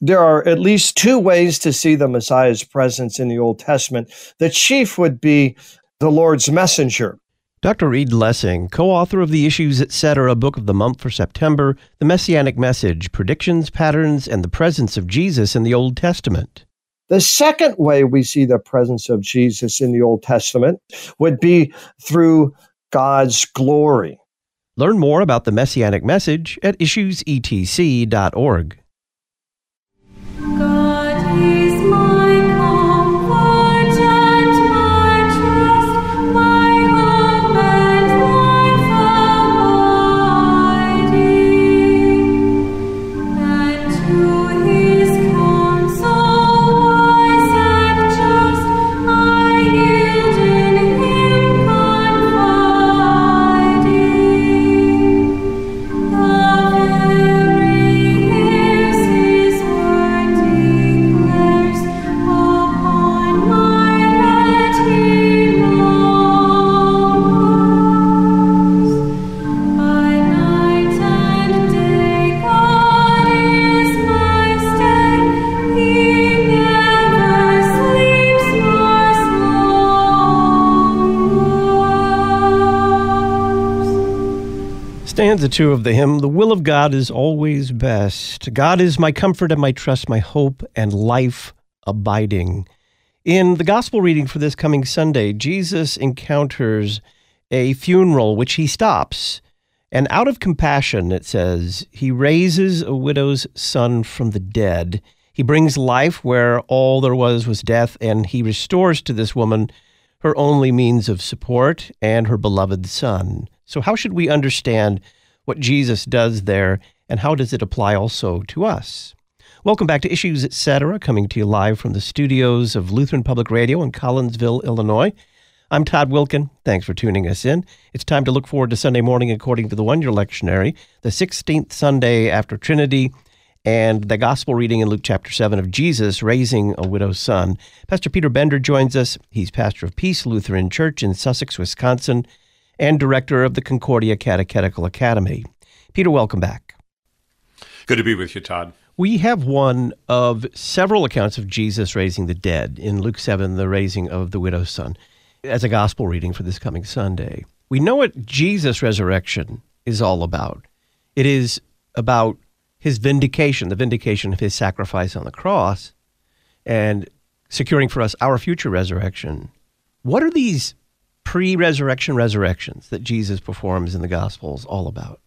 there are at least two ways to see the Messiah's presence in the Old Testament. The chief would be the Lord's messenger. Dr. Reed Lessing, co author of the Issues Etc. book of the month for September, The Messianic Message Predictions, Patterns, and the Presence of Jesus in the Old Testament. The second way we see the presence of Jesus in the Old Testament would be through God's glory. Learn more about the Messianic Message at issuesetc.org. stanza two of the hymn The will of God is always best. God is my comfort and my trust, my hope and life abiding. In the gospel reading for this coming Sunday, Jesus encounters a funeral which he stops. And out of compassion, it says, he raises a widow's son from the dead. He brings life where all there was was death, and he restores to this woman her only means of support and her beloved son. So, how should we understand what Jesus does there, and how does it apply also to us? Welcome back to Issues Etc., coming to you live from the studios of Lutheran Public Radio in Collinsville, Illinois. I'm Todd Wilken. Thanks for tuning us in. It's time to look forward to Sunday morning according to the one year lectionary, the 16th Sunday after Trinity, and the gospel reading in Luke chapter 7 of Jesus raising a widow's son. Pastor Peter Bender joins us. He's pastor of Peace Lutheran Church in Sussex, Wisconsin and director of the Concordia Catechetical Academy. Peter, welcome back. Good to be with you, Todd. We have one of several accounts of Jesus raising the dead in Luke 7, the raising of the widow's son, as a gospel reading for this coming Sunday. We know what Jesus' resurrection is all about. It is about his vindication, the vindication of his sacrifice on the cross, and securing for us our future resurrection. What are these pre resurrection resurrections that Jesus performs in the Gospels all about?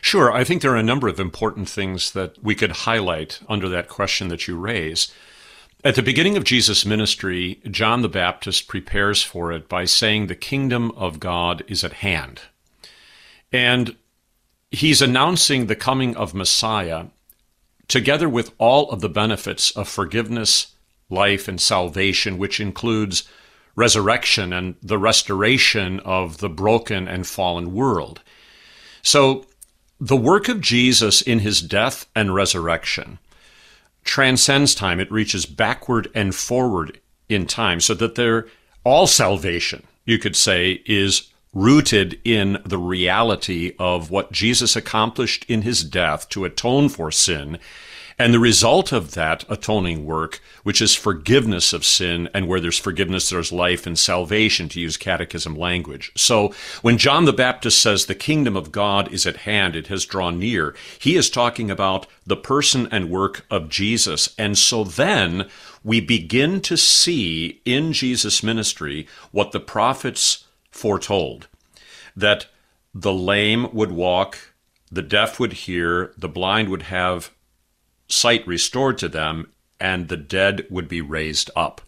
Sure. I think there are a number of important things that we could highlight under that question that you raise. At the beginning of Jesus' ministry, John the Baptist prepares for it by saying the kingdom of God is at hand. And he's announcing the coming of Messiah together with all of the benefits of forgiveness, life, and salvation, which includes resurrection and the restoration of the broken and fallen world. So, the work of Jesus in his death and resurrection transcends time. It reaches backward and forward in time so that all salvation, you could say, is rooted in the reality of what Jesus accomplished in his death to atone for sin and the result of that atoning work, which is forgiveness of sin, and where there's forgiveness, there's life and salvation, to use catechism language. So when John the Baptist says the kingdom of God is at hand, it has drawn near, he is talking about the person and work of Jesus. And so then we begin to see in Jesus' ministry what the prophets foretold that the lame would walk, the deaf would hear, the blind would have sight restored to them, and the dead would be raised up.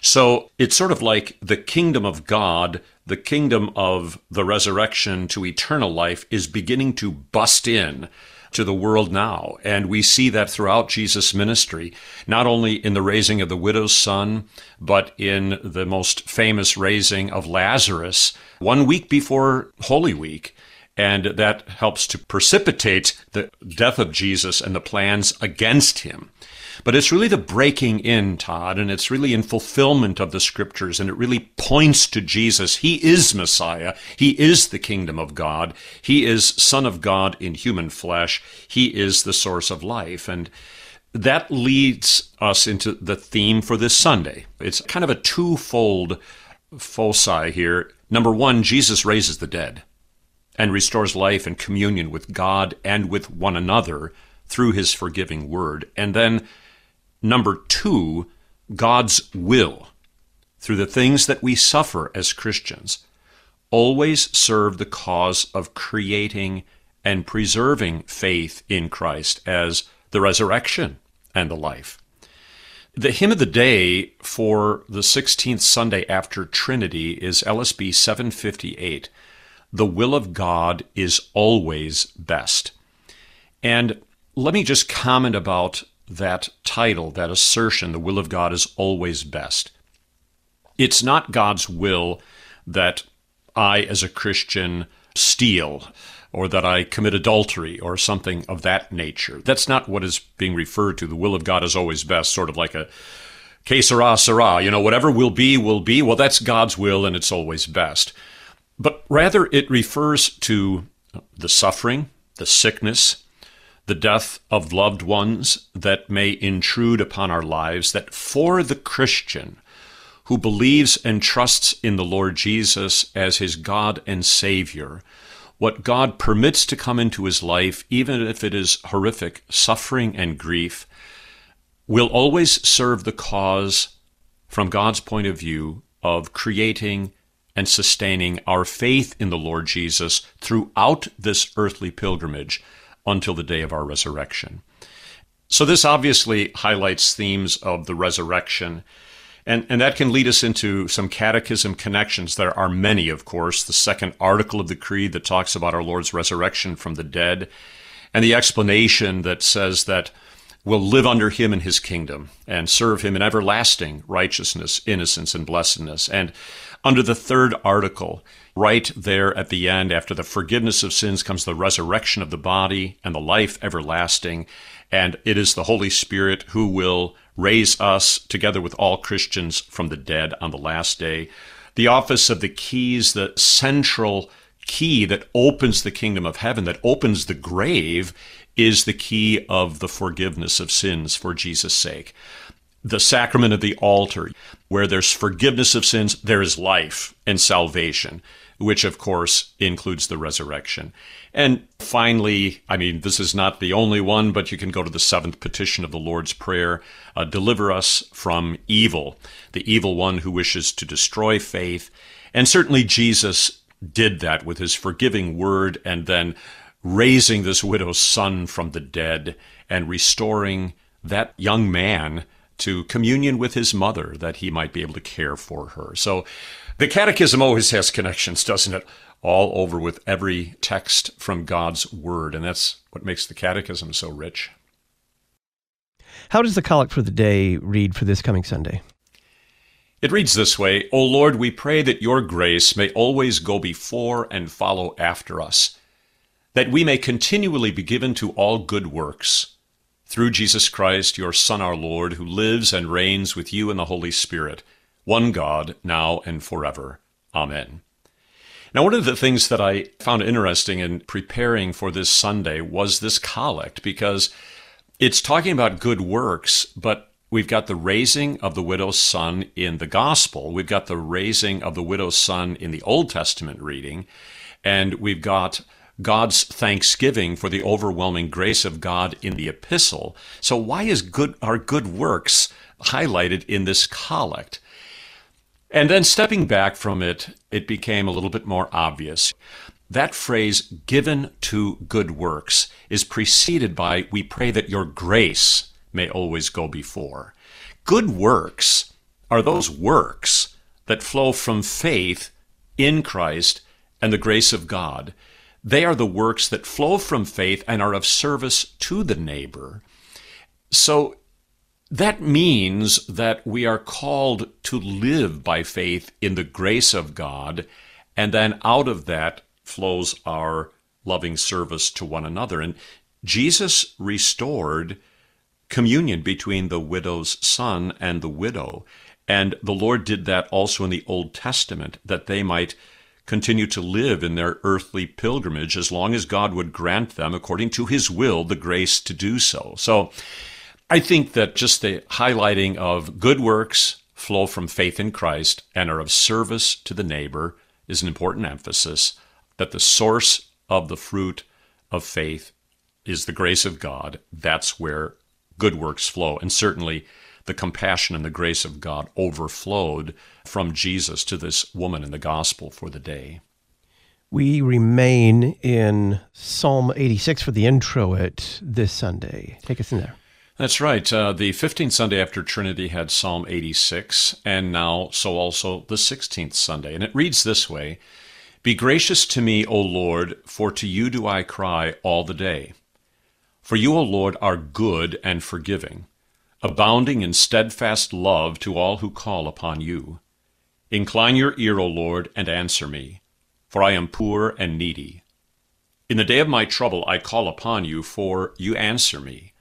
So it's sort of like the kingdom of God, the kingdom of the resurrection to eternal life is beginning to bust in to the world now. And we see that throughout Jesus' ministry, not only in the raising of the widow's son, but in the most famous raising of Lazarus one week before Holy Week and that helps to precipitate the death of Jesus and the plans against him. But it's really the breaking in, Todd, and it's really in fulfillment of the scriptures, and it really points to Jesus. He is Messiah. He is the kingdom of God. He is Son of God in human flesh. He is the source of life. And that leads us into the theme for this Sunday. It's kind of a twofold foci here. Number one, Jesus raises the dead and restores life and communion with God and with one another through his forgiving word. And then, number two, God's will through the things that we suffer as Christians always serve the cause of creating and preserving faith in Christ as the resurrection and the life. The hymn of the day for the 16th Sunday after Trinity is LSB 758. The will of God is always best. And let me just comment about that title, that assertion, the will of God is always best. It's not God's will that I, as a Christian, steal or that I commit adultery or something of that nature. That's not what is being referred to. The will of God is always best, sort of like a que sera, sera. You know, whatever will be, will be. Well, that's God's will and it's always best. But rather, it refers to the suffering, the sickness, the death of loved ones that may intrude upon our lives, that for the Christian who believes and trusts in the Lord Jesus as his God and Savior, what God permits to come into his life, even if it is horrific suffering and grief, will always serve the cause, from God's point of view, of creating and sustaining our faith in the Lord Jesus throughout this earthly pilgrimage until the day of our resurrection. So, this obviously highlights themes of the resurrection and, and that can lead us into some catechism connections. There are many, of course. The second article of the Creed that talks about our Lord's resurrection from the dead, and the explanation that says that we'll live under him in his kingdom and serve him in everlasting righteousness, innocence, and blessedness. And under the third article, right there at the end, after the forgiveness of sins comes the resurrection of the body and the life everlasting. And it is the Holy Spirit who will raise us together with all Christians from the dead on the last day. The office of the keys, the central key that opens the kingdom of heaven, that opens the grave, is the key of the forgiveness of sins for Jesus' sake. The sacrament of the altar, where there's forgiveness of sins, there is life and salvation which of course includes the resurrection. And finally, I mean, this is not the only one, but you can go to the seventh petition of the Lord's Prayer uh, deliver us from evil, the evil one who wishes to destroy faith. And certainly Jesus did that with his forgiving word and then raising this widow's son from the dead and restoring that young man to communion with his mother that he might be able to care for her. So the Catechism always has connections, doesn't it? All over with every text from God's Word. And that's what makes the Catechism so rich. How does the collect for the day read for this coming Sunday? It reads this way O Lord, we pray that your grace may always go before and follow after us, that we may continually be given to all good works. Through Jesus Christ, your Son, our Lord, who lives and reigns with you in the Holy Spirit one God, now and forever. Amen. Now, one of the things that I found interesting in preparing for this Sunday was this collect because it's talking about good works, but we've got the raising of the widow's son in the gospel. We've got the raising of the widow's son in the Old Testament reading. And we've got God's thanksgiving for the overwhelming grace of God in the epistle. So why is good, our good works highlighted in this collect? And then stepping back from it, it became a little bit more obvious. That phrase, given to good works, is preceded by, we pray that your grace may always go before. Good works are those works that flow from faith in Christ and the grace of God. They are the works that flow from faith and are of service to the neighbor. So that means that we are called to live by faith in the grace of God, and then out of that flows our loving service to one another. And Jesus restored communion between the widow's son and the widow. And the Lord did that also in the Old Testament, that they might continue to live in their earthly pilgrimage as long as God would grant them, according to his will, the grace to do so. So, I think that just the highlighting of good works flow from faith in Christ and are of service to the neighbor is an important emphasis. That the source of the fruit of faith is the grace of God. That's where good works flow. And certainly the compassion and the grace of God overflowed from Jesus to this woman in the gospel for the day. We remain in Psalm 86 for the intro introit this Sunday. Take us in there. That's right. Uh, the 15th Sunday after Trinity had Psalm 86, and now so also the 16th Sunday. And it reads this way Be gracious to me, O Lord, for to you do I cry all the day. For you, O Lord, are good and forgiving, abounding in steadfast love to all who call upon you. Incline your ear, O Lord, and answer me, for I am poor and needy. In the day of my trouble I call upon you, for you answer me.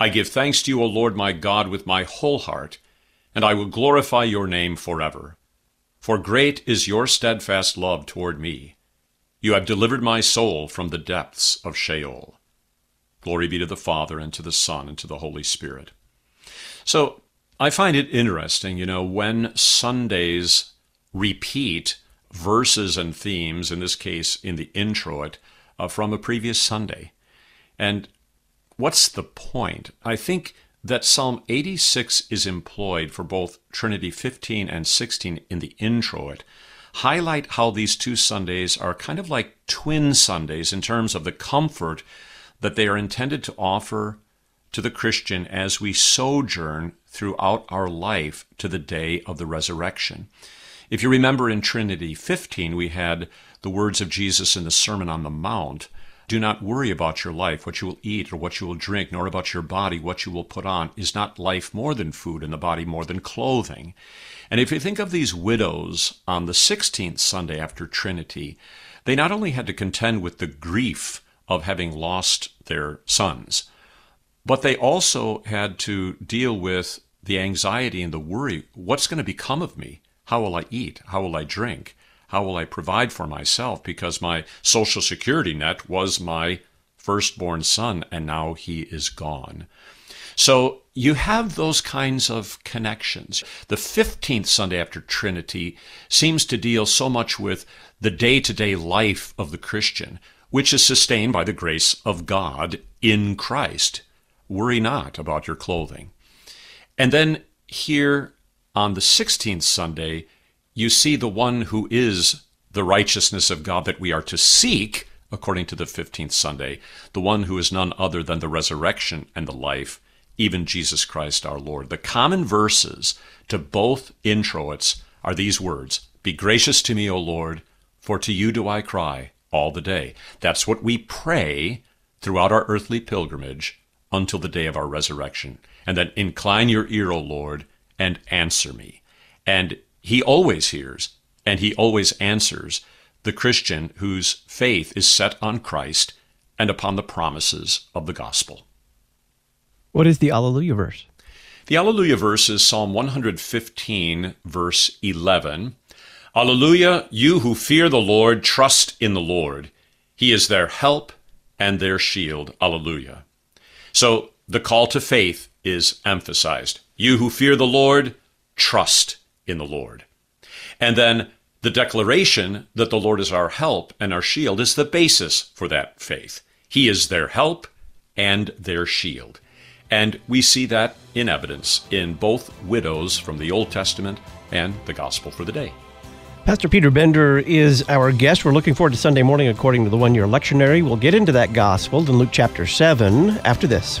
I give thanks to you, O Lord my God, with my whole heart, and I will glorify your name forever. For great is your steadfast love toward me. You have delivered my soul from the depths of Sheol. Glory be to the Father, and to the Son, and to the Holy Spirit. So I find it interesting, you know, when Sundays repeat verses and themes, in this case in the introit, uh, from a previous Sunday. And what's the point? I think that Psalm 86 is employed for both Trinity 15 and 16 in the introit, highlight how these two Sundays are kind of like twin Sundays in terms of the comfort that they are intended to offer to the Christian as we sojourn throughout our life to the day of the resurrection. If you remember in Trinity 15, we had the words of Jesus in the Sermon on the Mount do not worry about your life, what you will eat or what you will drink, nor about your body, what you will put on. Is not life more than food and the body more than clothing? And if you think of these widows on the 16th Sunday after Trinity, they not only had to contend with the grief of having lost their sons, but they also had to deal with the anxiety and the worry what's going to become of me? How will I eat? How will I drink? How will I provide for myself? Because my social security net was my firstborn son, and now he is gone. So you have those kinds of connections. The 15th Sunday after Trinity seems to deal so much with the day to day life of the Christian, which is sustained by the grace of God in Christ. Worry not about your clothing. And then here on the 16th Sunday, you see the one who is the righteousness of God that we are to seek, according to the 15th Sunday, the one who is none other than the resurrection and the life, even Jesus Christ our Lord. The common verses to both introits are these words Be gracious to me, O Lord, for to you do I cry all the day. That's what we pray throughout our earthly pilgrimage until the day of our resurrection. And then incline your ear, O Lord, and answer me. And he always hears and he always answers the Christian whose faith is set on Christ and upon the promises of the gospel. What is the Alleluia verse? The Alleluia verse is Psalm 115, verse 11. Alleluia, you who fear the Lord, trust in the Lord. He is their help and their shield. Alleluia. So the call to faith is emphasized. You who fear the Lord, trust in the Lord. And then the declaration that the Lord is our help and our shield is the basis for that faith. He is their help and their shield. And we see that in evidence in both widows from the Old Testament and the gospel for the day. Pastor Peter Bender is our guest. We're looking forward to Sunday morning according to the one year lectionary. We'll get into that gospel in Luke chapter 7 after this.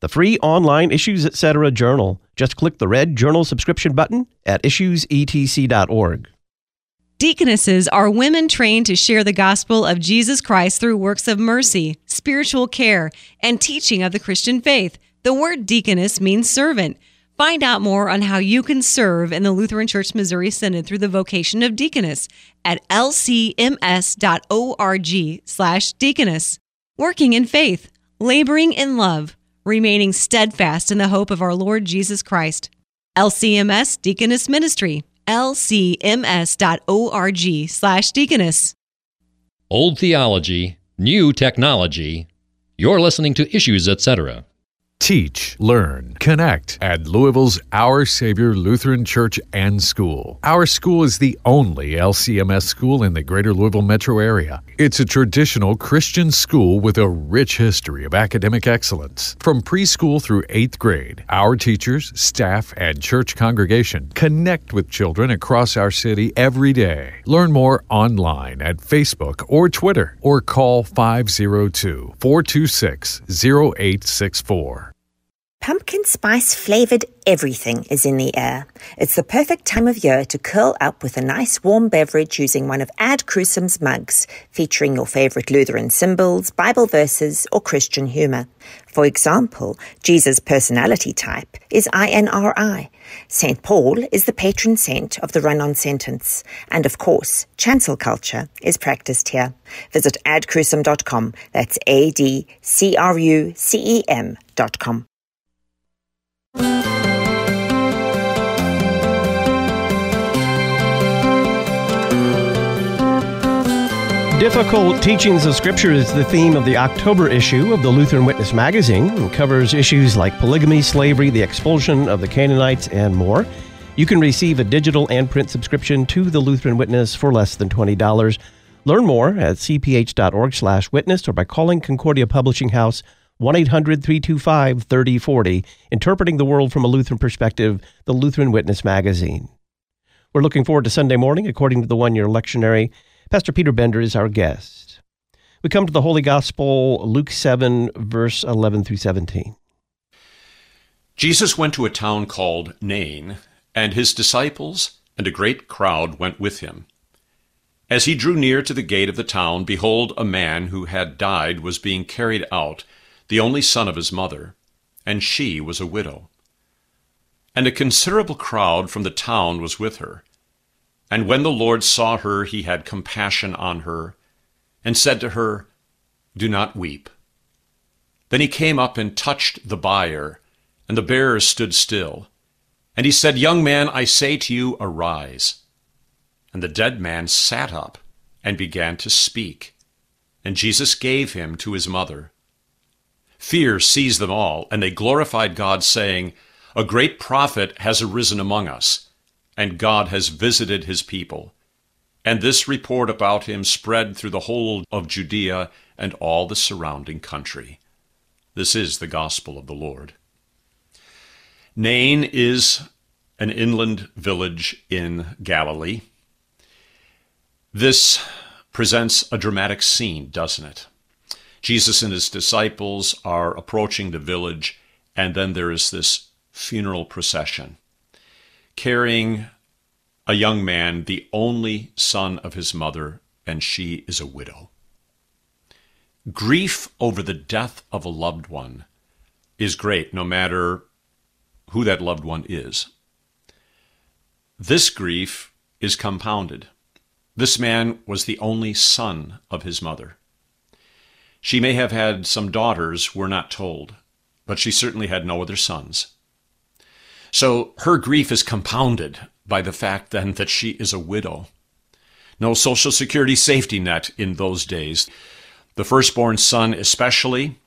the free online Issues Etc. journal. Just click the red journal subscription button at issuesetc.org. Deaconesses are women trained to share the gospel of Jesus Christ through works of mercy, spiritual care, and teaching of the Christian faith. The word deaconess means servant. Find out more on how you can serve in the Lutheran Church Missouri Synod through the vocation of deaconess at lcms.org/deaconess. Working in faith, laboring in love, remaining steadfast in the hope of our Lord Jesus Christ. LCMS Deaconess Ministry lcms.org slash deaconess. Old theology, new technology. You're listening to Issues, etc. Teach, learn, connect at Louisville's Our Savior Lutheran Church and School. Our school is the only LCMS school in the greater Louisville metro area. It's a traditional Christian school with a rich history of academic excellence. From preschool through eighth grade, our teachers, staff, and church congregation connect with children across our city every day. Learn more online at Facebook or Twitter or call 502 426 0864. Pumpkin spice flavored everything is in the air. It's the perfect time of year to curl up with a nice warm beverage using one of Ad Crucem's mugs, featuring your favorite Lutheran symbols, Bible verses, or Christian humor. For example, Jesus' personality type is INRI. St. Paul is the patron saint of the run on sentence. And of course, chancel culture is practiced here. Visit adcrucem.com. That's A D C R U C E M.com. Difficult teachings of Scripture is the theme of the October issue of the Lutheran Witness magazine and covers issues like polygamy, slavery, the expulsion of the Canaanites, and more. You can receive a digital and print subscription to the Lutheran Witness for less than $20. Learn more at cph.org/witness or by calling Concordia Publishing House 1 800 325 3040, Interpreting the World from a Lutheran Perspective, the Lutheran Witness Magazine. We're looking forward to Sunday morning, according to the one year lectionary. Pastor Peter Bender is our guest. We come to the Holy Gospel, Luke 7, verse 11 through 17. Jesus went to a town called Nain, and his disciples and a great crowd went with him. As he drew near to the gate of the town, behold, a man who had died was being carried out the only son of his mother, and she was a widow. And a considerable crowd from the town was with her. And when the Lord saw her, he had compassion on her, and said to her, Do not weep. Then he came up and touched the bier, and the bearers stood still. And he said, Young man, I say to you, arise. And the dead man sat up and began to speak. And Jesus gave him to his mother. Fear seized them all, and they glorified God, saying, A great prophet has arisen among us, and God has visited his people. And this report about him spread through the whole of Judea and all the surrounding country. This is the gospel of the Lord. Nain is an inland village in Galilee. This presents a dramatic scene, doesn't it? Jesus and his disciples are approaching the village, and then there is this funeral procession carrying a young man, the only son of his mother, and she is a widow. Grief over the death of a loved one is great, no matter who that loved one is. This grief is compounded. This man was the only son of his mother. She may have had some daughters, we're not told, but she certainly had no other sons. So her grief is compounded by the fact then that she is a widow. No Social Security safety net in those days. The firstborn son, especially,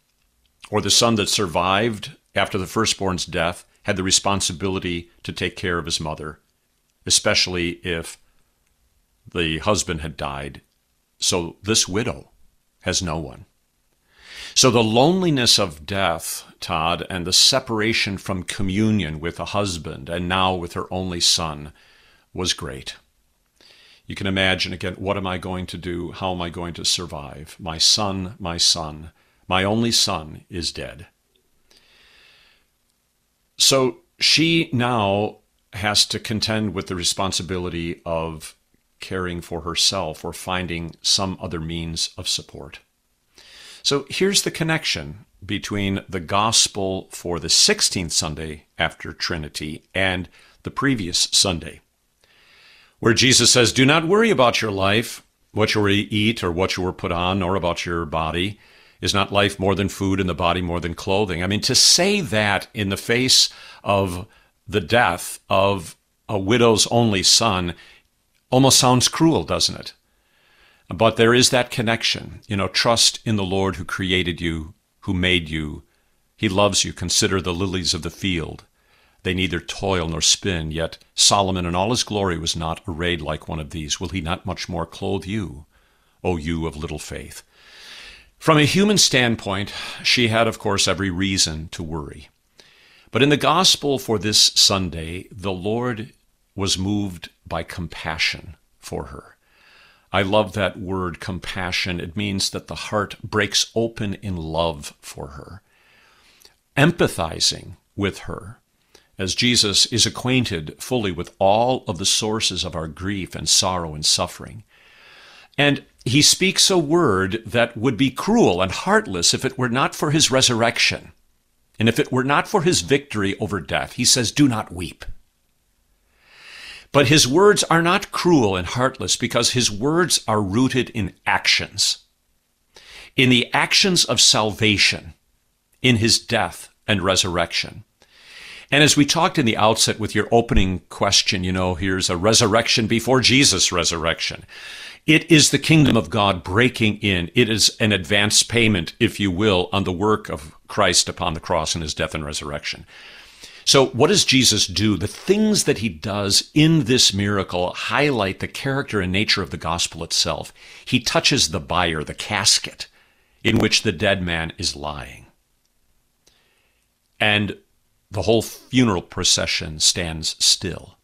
or the son that survived after the firstborn's death, had the responsibility to take care of his mother, especially if the husband had died. So this widow has no one. So the loneliness of death, Todd, and the separation from communion with a husband and now with her only son was great. You can imagine again, what am I going to do? How am I going to survive? My son, my son, my only son is dead. So she now has to contend with the responsibility of caring for herself or finding some other means of support. So here's the connection between the gospel for the 16th Sunday after Trinity and the previous Sunday, where Jesus says, Do not worry about your life, what you will eat or what you will put on, or about your body. Is not life more than food and the body more than clothing? I mean, to say that in the face of the death of a widow's only son almost sounds cruel, doesn't it? But there is that connection. You know, trust in the Lord who created you, who made you. He loves you. Consider the lilies of the field. They neither toil nor spin, yet Solomon in all his glory was not arrayed like one of these. Will he not much more clothe you, O you of little faith? From a human standpoint, she had, of course, every reason to worry. But in the gospel for this Sunday, the Lord was moved by compassion for her. I love that word, compassion. It means that the heart breaks open in love for her, empathizing with her, as Jesus is acquainted fully with all of the sources of our grief and sorrow and suffering. And he speaks a word that would be cruel and heartless if it were not for his resurrection. And if it were not for his victory over death, he says, Do not weep. But his words are not cruel and heartless because his words are rooted in actions. In the actions of salvation, in his death and resurrection. And as we talked in the outset with your opening question, you know, here's a resurrection before Jesus' resurrection. It is the kingdom of God breaking in. It is an advance payment, if you will, on the work of Christ upon the cross and his death and resurrection. So, what does Jesus do? The things that he does in this miracle highlight the character and nature of the gospel itself. He touches the bier, the casket in which the dead man is lying. And the whole funeral procession stands still.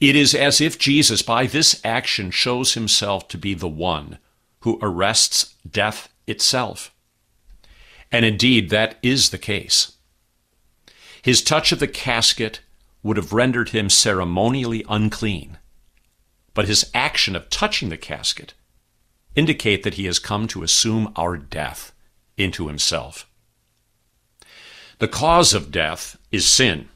It is as if Jesus, by this action, shows himself to be the one who arrests death itself. And indeed, that is the case. His touch of the casket would have rendered him ceremonially unclean, but his action of touching the casket indicate that he has come to assume our death into himself. The cause of death is sin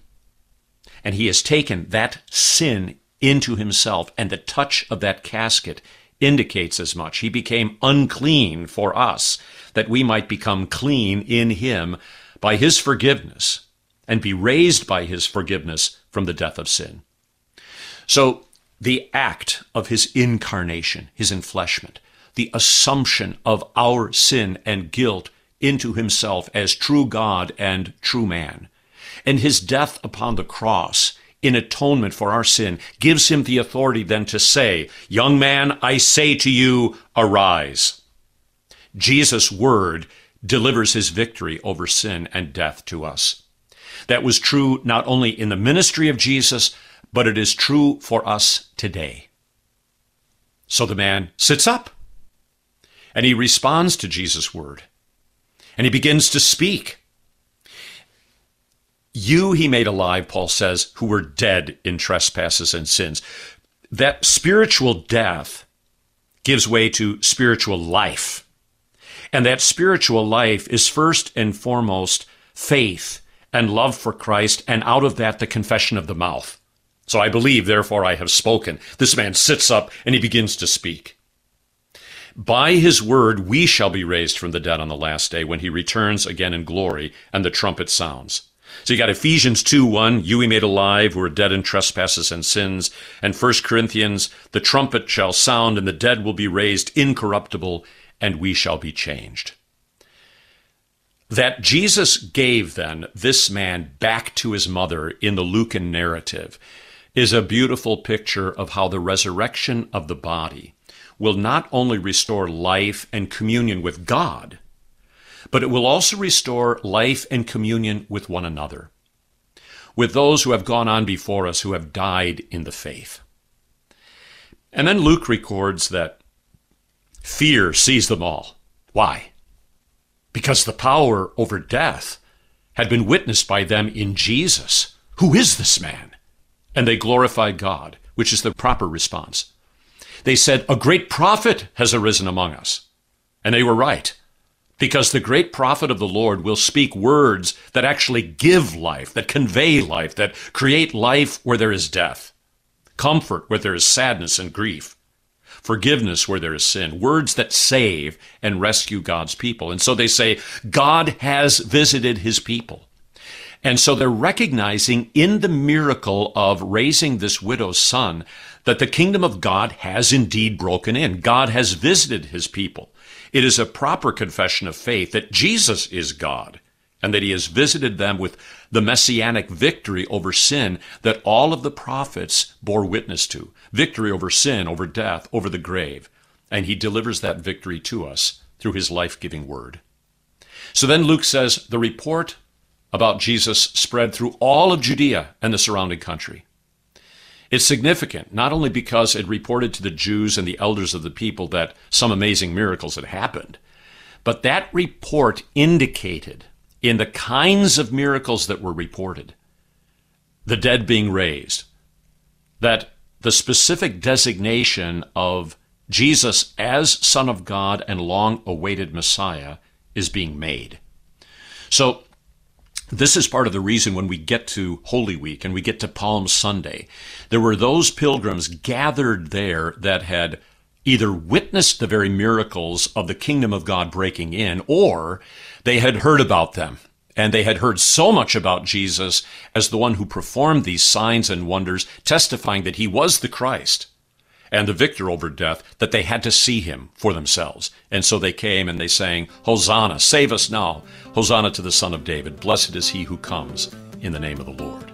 and he has taken that sin into himself, and the touch of that casket indicates as much. He became unclean for us, that we might become clean in him by his forgiveness and be raised by his forgiveness from the death of sin. So, the act of his incarnation, his enfleshment, the assumption of our sin and guilt into himself as true God and true man, and his death upon the cross in atonement for our sin gives him the authority then to say, Young man, I say to you, arise. Jesus' word delivers his victory over sin and death to us. That was true not only in the ministry of Jesus, but it is true for us today. So the man sits up and he responds to Jesus' word and he begins to speak. You he made alive, Paul says, who were dead in trespasses and sins. That spiritual death gives way to spiritual life. And that spiritual life is first and foremost faith and love for Christ, and out of that, the confession of the mouth. So I believe, therefore I have spoken. This man sits up and he begins to speak. By his word, we shall be raised from the dead on the last day when he returns again in glory and the trumpet sounds. So you got Ephesians 2 1, you he made alive who are dead in trespasses and sins. And 1 Corinthians, the trumpet shall sound and the dead will be raised incorruptible and we shall be changed. That Jesus gave then this man back to his mother in the Lucan narrative is a beautiful picture of how the resurrection of the body will not only restore life and communion with God, but it will also restore life and communion with one another, with those who have gone on before us who have died in the faith. And then Luke records that fear seized them all. Why? Because the power over death had been witnessed by them in Jesus. Who is this man? And they glorified God, which is the proper response. They said, A great prophet has arisen among us. And they were right. Because the great prophet of the Lord will speak words that actually give life, that convey life, that create life where there is death, comfort where there is sadness and grief, forgiveness where there is sin, words that save and rescue God's people. And so they say, God has visited his people. And so they're recognizing in the miracle of raising this widow's son that the kingdom of God has indeed broken in. God has visited his people. It is a proper confession of faith that Jesus is God and that he has visited them with the messianic victory over sin that all of the prophets bore witness to victory over sin, over death, over the grave. And he delivers that victory to us through his life giving word. So then Luke says the report about Jesus spread through all of Judea and the surrounding country. It's significant, not only because it reported to the Jews and the elders of the people that some amazing miracles had happened, but that report indicated in the kinds of miracles that were reported the dead being raised, that the specific designation of Jesus as Son of God and long awaited Messiah is being made. So this is part of the reason when we get to Holy Week and we get to Palm Sunday, there were those pilgrims gathered there that had either witnessed the very miracles of the kingdom of God breaking in, or they had heard about them. And they had heard so much about Jesus as the one who performed these signs and wonders, testifying that he was the Christ and the victor over death that they had to see him for themselves. And so they came and they sang, Hosanna, save us now. Hosanna to the Son of David. Blessed is he who comes in the name of the Lord.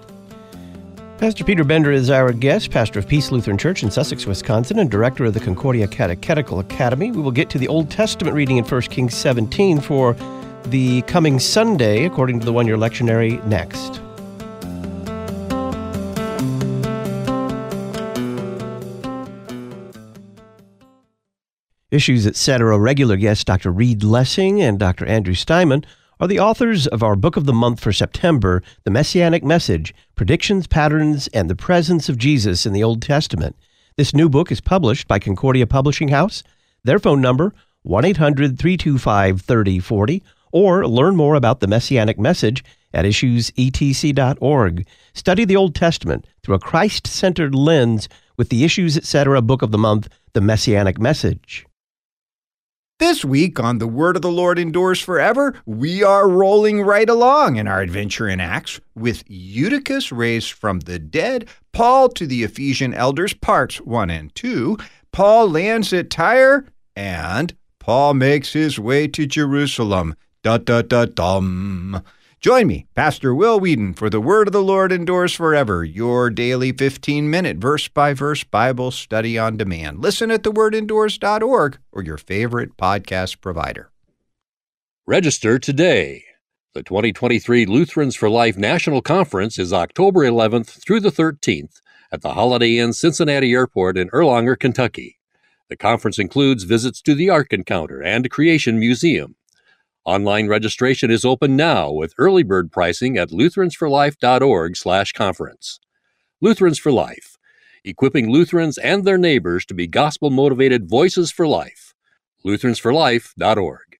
Pastor Peter Bender is our guest, pastor of Peace Lutheran Church in Sussex, Wisconsin, and director of the Concordia Catechetical Academy. We will get to the Old Testament reading in 1 Kings 17 for the coming Sunday, according to the one year lectionary, next. Issues Etc. regular guests Dr. Reed Lessing and Dr. Andrew Steinmann are the authors of our book of the month for September, The Messianic Message Predictions, Patterns, and the Presence of Jesus in the Old Testament. This new book is published by Concordia Publishing House. Their phone number, 1 800 325 3040, or learn more about the Messianic Message at issuesetc.org. Study the Old Testament through a Christ centered lens with the Issues Etc. book of the month, The Messianic Message. This week on The Word of the Lord Endures Forever, we are rolling right along in our adventure in Acts with Eutychus raised from the dead, Paul to the Ephesian elders, parts 1 and 2, Paul lands at Tyre, and Paul makes his way to Jerusalem. Da da da dum. Join me, Pastor Will Weedon, for the Word of the Lord endures forever, your daily 15 minute verse by verse Bible study on demand. Listen at thewordendures.org or your favorite podcast provider. Register today. The 2023 Lutherans for Life National Conference is October 11th through the 13th at the Holiday Inn Cincinnati Airport in Erlanger, Kentucky. The conference includes visits to the Ark Encounter and Creation Museum Online registration is open now with early bird pricing at lutheransforlife.org/conference. Lutherans for Life, equipping Lutherans and their neighbors to be gospel-motivated voices for life. lutheransforlife.org.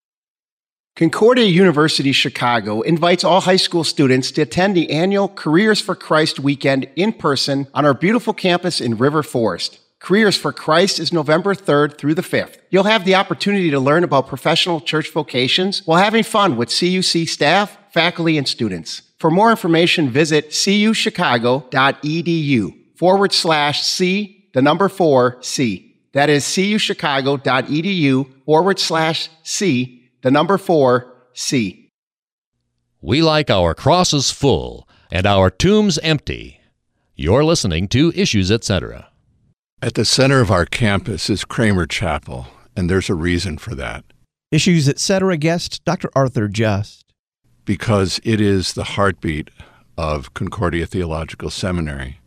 Concordia University Chicago invites all high school students to attend the annual Careers for Christ weekend in person on our beautiful campus in River Forest. Careers for Christ is November 3rd through the 5th. You'll have the opportunity to learn about professional church vocations while having fun with CUC staff, faculty, and students. For more information, visit cuchicago.edu forward slash C, the number four C. That is cuchicago.edu forward slash C, the number four C. We like our crosses full and our tombs empty. You're listening to Issues Etc. At the center of our campus is Kramer Chapel, and there's a reason for that. Issues Etc. guest Dr. Arthur Just. Because it is the heartbeat of Concordia Theological Seminary.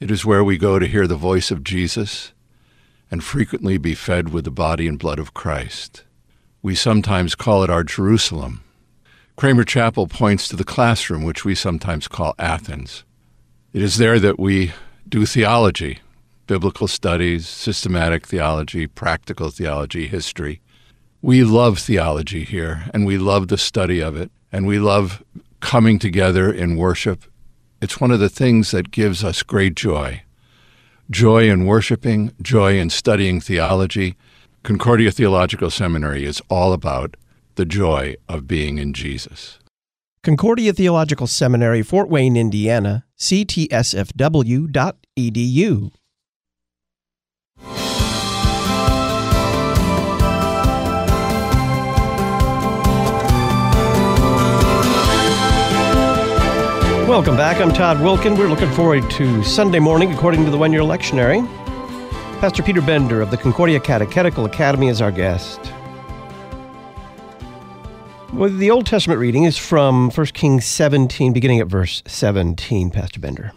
It is where we go to hear the voice of Jesus and frequently be fed with the body and blood of Christ. We sometimes call it our Jerusalem. Kramer Chapel points to the classroom, which we sometimes call Athens. It is there that we do theology, biblical studies, systematic theology, practical theology, history. We love theology here, and we love the study of it, and we love coming together in worship. It's one of the things that gives us great joy joy in worshiping, joy in studying theology. Concordia Theological Seminary is all about the joy of being in Jesus. Concordia Theological Seminary, Fort Wayne, Indiana, ctsfw.edu. Welcome back. I'm Todd Wilken. We're looking forward to Sunday morning according to the one year lectionary. Pastor Peter Bender of the Concordia Catechetical Academy is our guest. Well, the Old Testament reading is from 1 Kings 17, beginning at verse 17, Pastor Bender.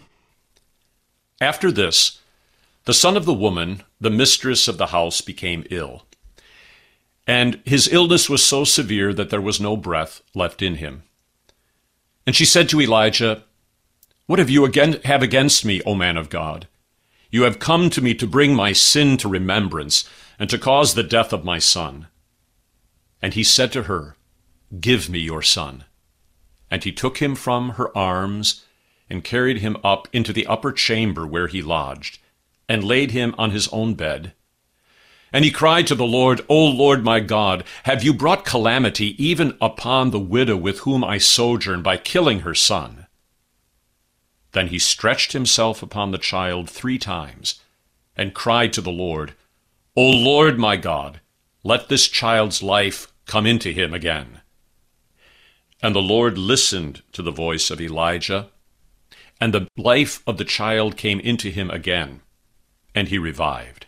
After this, the son of the woman, the mistress of the house, became ill. And his illness was so severe that there was no breath left in him. And she said to Elijah, What have you again have against me, O man of God? You have come to me to bring my sin to remembrance, and to cause the death of my son. And he said to her, Give me your son. And he took him from her arms, and carried him up into the upper chamber where he lodged, and laid him on his own bed. And he cried to the Lord, O Lord my God, have you brought calamity even upon the widow with whom I sojourn by killing her son? Then he stretched himself upon the child three times, and cried to the Lord, O Lord my God, let this child's life come into him again. And the Lord listened to the voice of Elijah, and the life of the child came into him again, and he revived.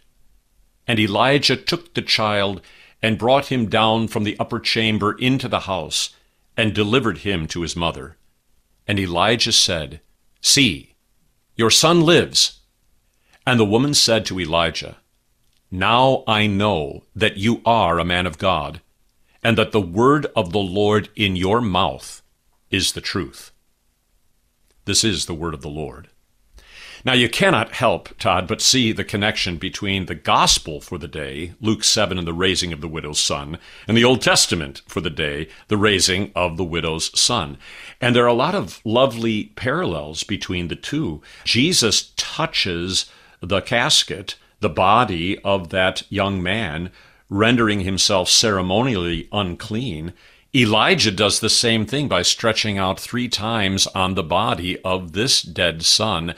And Elijah took the child and brought him down from the upper chamber into the house and delivered him to his mother. And Elijah said, See, your son lives. And the woman said to Elijah, Now I know that you are a man of God, and that the word of the Lord in your mouth is the truth. This is the word of the Lord. Now, you cannot help, Todd, but see the connection between the gospel for the day, Luke 7 and the raising of the widow's son, and the Old Testament for the day, the raising of the widow's son. And there are a lot of lovely parallels between the two. Jesus touches the casket, the body of that young man, rendering himself ceremonially unclean. Elijah does the same thing by stretching out three times on the body of this dead son.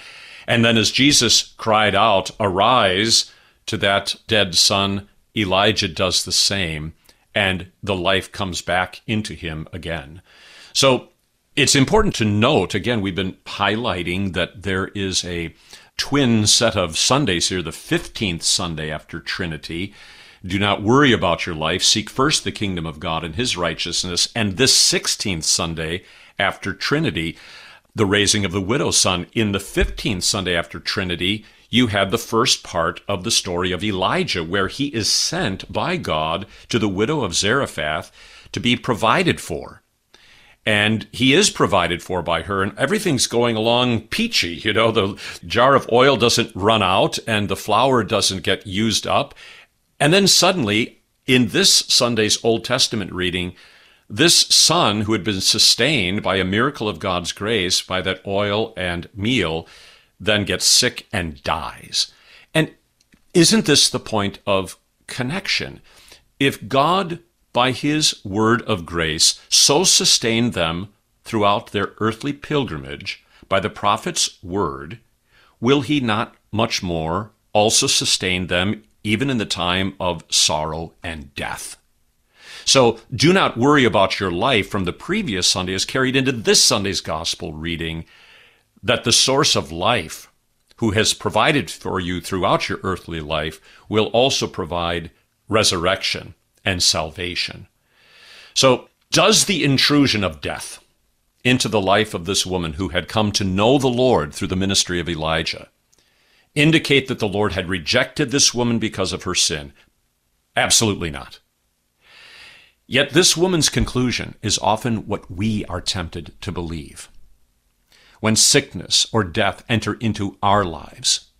And then as Jesus cried out, Arise to that dead son, Elijah does the same, and the life comes back into him again. So it's important to note, again, we've been highlighting that there is a twin set of Sundays here, the 15th Sunday after Trinity. Do not worry about your life. Seek first the kingdom of God and his righteousness. And this 16th Sunday after Trinity, the raising of the widow's son. In the 15th Sunday after Trinity, you have the first part of the story of Elijah, where he is sent by God to the widow of Zarephath to be provided for. And he is provided for by her, and everything's going along peachy. You know, the jar of oil doesn't run out, and the flour doesn't get used up. And then suddenly, in this Sunday's Old Testament reading, this son, who had been sustained by a miracle of God's grace by that oil and meal, then gets sick and dies. And isn't this the point of connection? If God, by his word of grace, so sustained them throughout their earthly pilgrimage by the prophet's word, will he not much more also sustain them even in the time of sorrow and death? So do not worry about your life from the previous Sunday as carried into this Sunday's gospel reading that the source of life, who has provided for you throughout your earthly life, will also provide resurrection and salvation. So, does the intrusion of death into the life of this woman who had come to know the Lord through the ministry of Elijah indicate that the Lord had rejected this woman because of her sin? Absolutely not. Yet this woman's conclusion is often what we are tempted to believe. When sickness or death enter into our lives,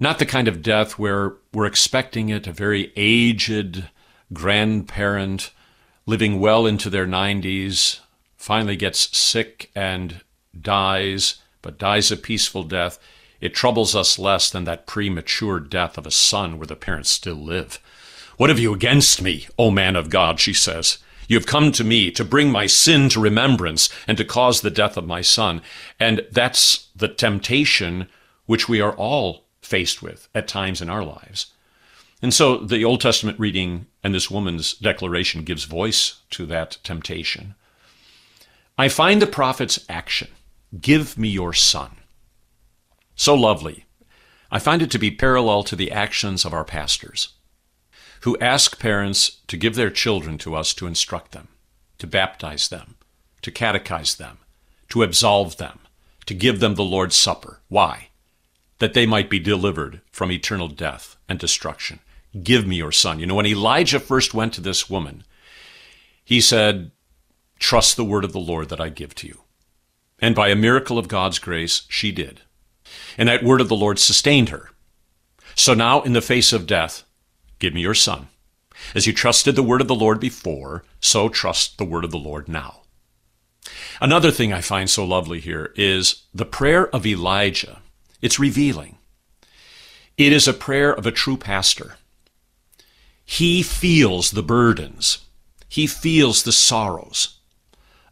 Not the kind of death where we're expecting it, a very aged grandparent living well into their 90s finally gets sick and dies, but dies a peaceful death. It troubles us less than that premature death of a son where the parents still live. What have you against me, O man of God? she says. You have come to me to bring my sin to remembrance and to cause the death of my son. And that's the temptation which we are all faced with at times in our lives. And so the Old Testament reading and this woman's declaration gives voice to that temptation. I find the prophet's action, give me your son, so lovely. I find it to be parallel to the actions of our pastors who ask parents to give their children to us to instruct them, to baptize them, to catechize them, to absolve them, to give them the Lord's Supper. Why? That they might be delivered from eternal death and destruction. Give me your son. You know, when Elijah first went to this woman, he said, Trust the word of the Lord that I give to you. And by a miracle of God's grace, she did. And that word of the Lord sustained her. So now, in the face of death, Give me your son. As you trusted the word of the Lord before, so trust the word of the Lord now. Another thing I find so lovely here is the prayer of Elijah. It's revealing. It is a prayer of a true pastor. He feels the burdens. He feels the sorrows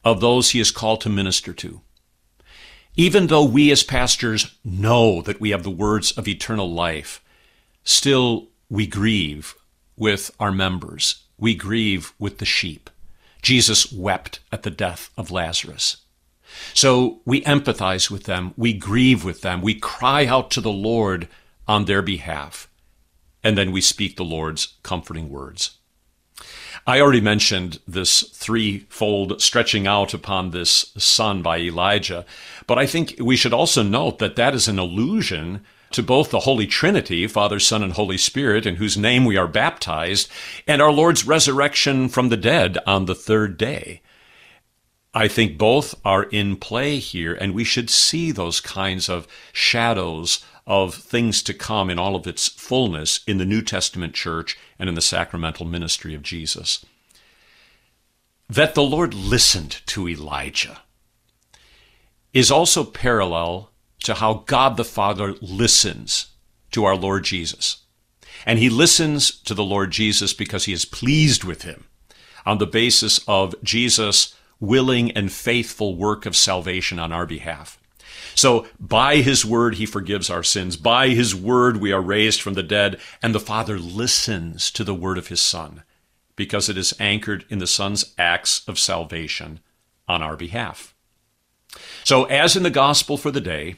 of those he is called to minister to. Even though we as pastors know that we have the words of eternal life, still we grieve with our members. We grieve with the sheep. Jesus wept at the death of Lazarus. So we empathize with them. We grieve with them. We cry out to the Lord on their behalf. And then we speak the Lord's comforting words. I already mentioned this threefold stretching out upon this son by Elijah, but I think we should also note that that is an allusion to both the Holy Trinity, Father, Son, and Holy Spirit, in whose name we are baptized, and our Lord's resurrection from the dead on the third day. I think both are in play here, and we should see those kinds of shadows of things to come in all of its fullness in the New Testament church and in the sacramental ministry of Jesus. That the Lord listened to Elijah is also parallel to how God the Father listens to our Lord Jesus. And he listens to the Lord Jesus because he is pleased with him on the basis of Jesus' willing and faithful work of salvation on our behalf. So by his word, he forgives our sins. By his word, we are raised from the dead. And the Father listens to the word of his Son because it is anchored in the Son's acts of salvation on our behalf. So, as in the gospel for the day,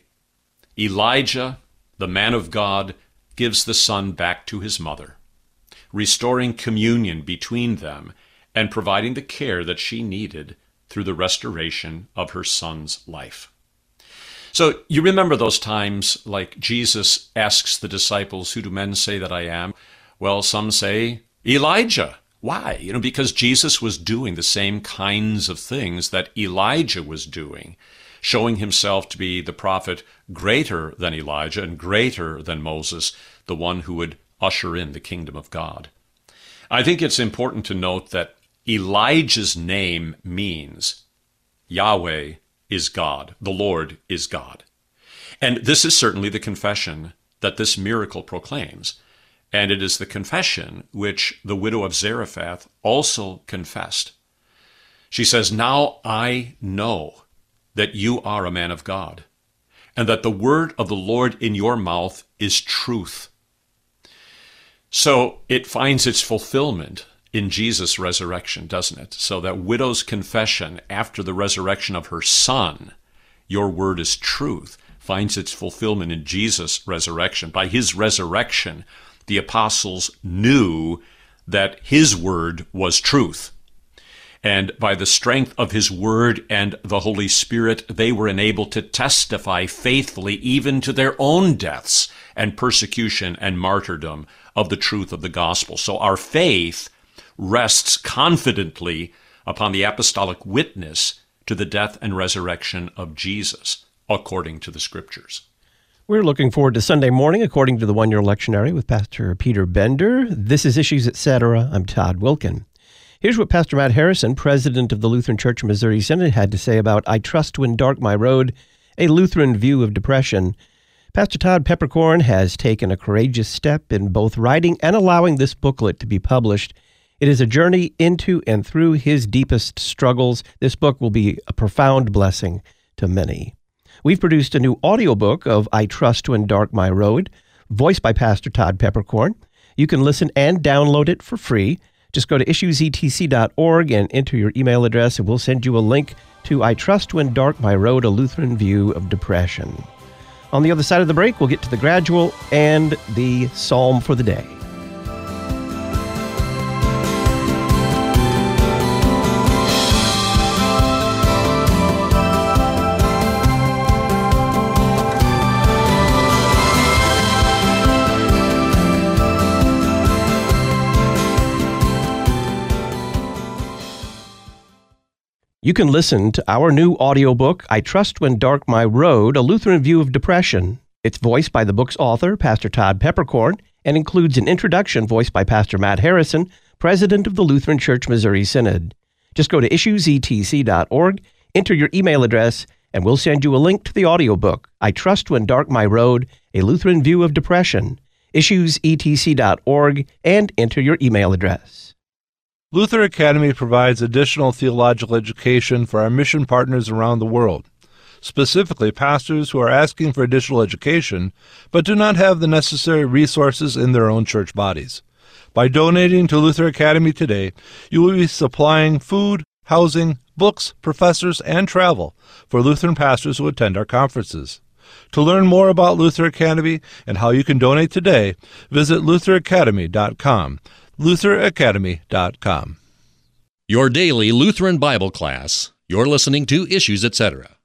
Elijah, the man of God, gives the son back to his mother, restoring communion between them and providing the care that she needed through the restoration of her son's life. So you remember those times like Jesus asks the disciples, Who do men say that I am? Well, some say Elijah. Why? You know, because Jesus was doing the same kinds of things that Elijah was doing showing himself to be the prophet greater than Elijah and greater than Moses, the one who would usher in the kingdom of God. I think it's important to note that Elijah's name means Yahweh is God, the Lord is God. And this is certainly the confession that this miracle proclaims. And it is the confession which the widow of Zarephath also confessed. She says, Now I know that you are a man of God, and that the word of the Lord in your mouth is truth. So it finds its fulfillment in Jesus' resurrection, doesn't it? So that widow's confession after the resurrection of her son, your word is truth, finds its fulfillment in Jesus' resurrection. By his resurrection, the apostles knew that his word was truth. And by the strength of his word and the Holy Spirit, they were enabled to testify faithfully even to their own deaths and persecution and martyrdom of the truth of the gospel. So our faith rests confidently upon the apostolic witness to the death and resurrection of Jesus, according to the scriptures. We're looking forward to Sunday morning, according to the one year lectionary with Pastor Peter Bender. This is Issues Etc. I'm Todd Wilken. Here's what Pastor Matt Harrison, president of the Lutheran Church of Missouri Synod, had to say about I Trust When Dark My Road, a Lutheran view of depression. Pastor Todd Peperkorn has taken a courageous step in both writing and allowing this booklet to be published. It is a journey into and through his deepest struggles. This book will be a profound blessing to many. We've produced a new audiobook of I Trust When Dark My Road, voiced by Pastor Todd Peperkorn. You can listen and download it for free. Just go to issuesetc.org and enter your email address, and we'll send you a link to I Trust When Dark My Road, a Lutheran View of Depression. On the other side of the break, we'll get to the gradual and the psalm for the day. You can listen to our new audiobook, I Trust When Dark My Road, A Lutheran View of Depression. It's voiced by the book's author, Pastor Todd Peperkorn, and includes an introduction voiced by Pastor Matt Harrison, president of the Lutheran Church Missouri Synod. Just go to issuesetc.org, enter your email address, and we'll send you a link to the audiobook, I Trust When Dark My Road, A Lutheran View of Depression. Issuesetc.org, and enter your email address. Luther Academy provides additional theological education for our mission partners around the world, specifically pastors who are asking for additional education but do not have the necessary resources in their own church bodies. By donating to Luther Academy today, you will be supplying food, housing, books, professors, and travel for Lutheran pastors who attend our conferences. To learn more about Luther Academy and how you can donate today, visit lutheracademy.com lutheracademy.com. Your daily Lutheran Bible class. You're listening to Issues, etc.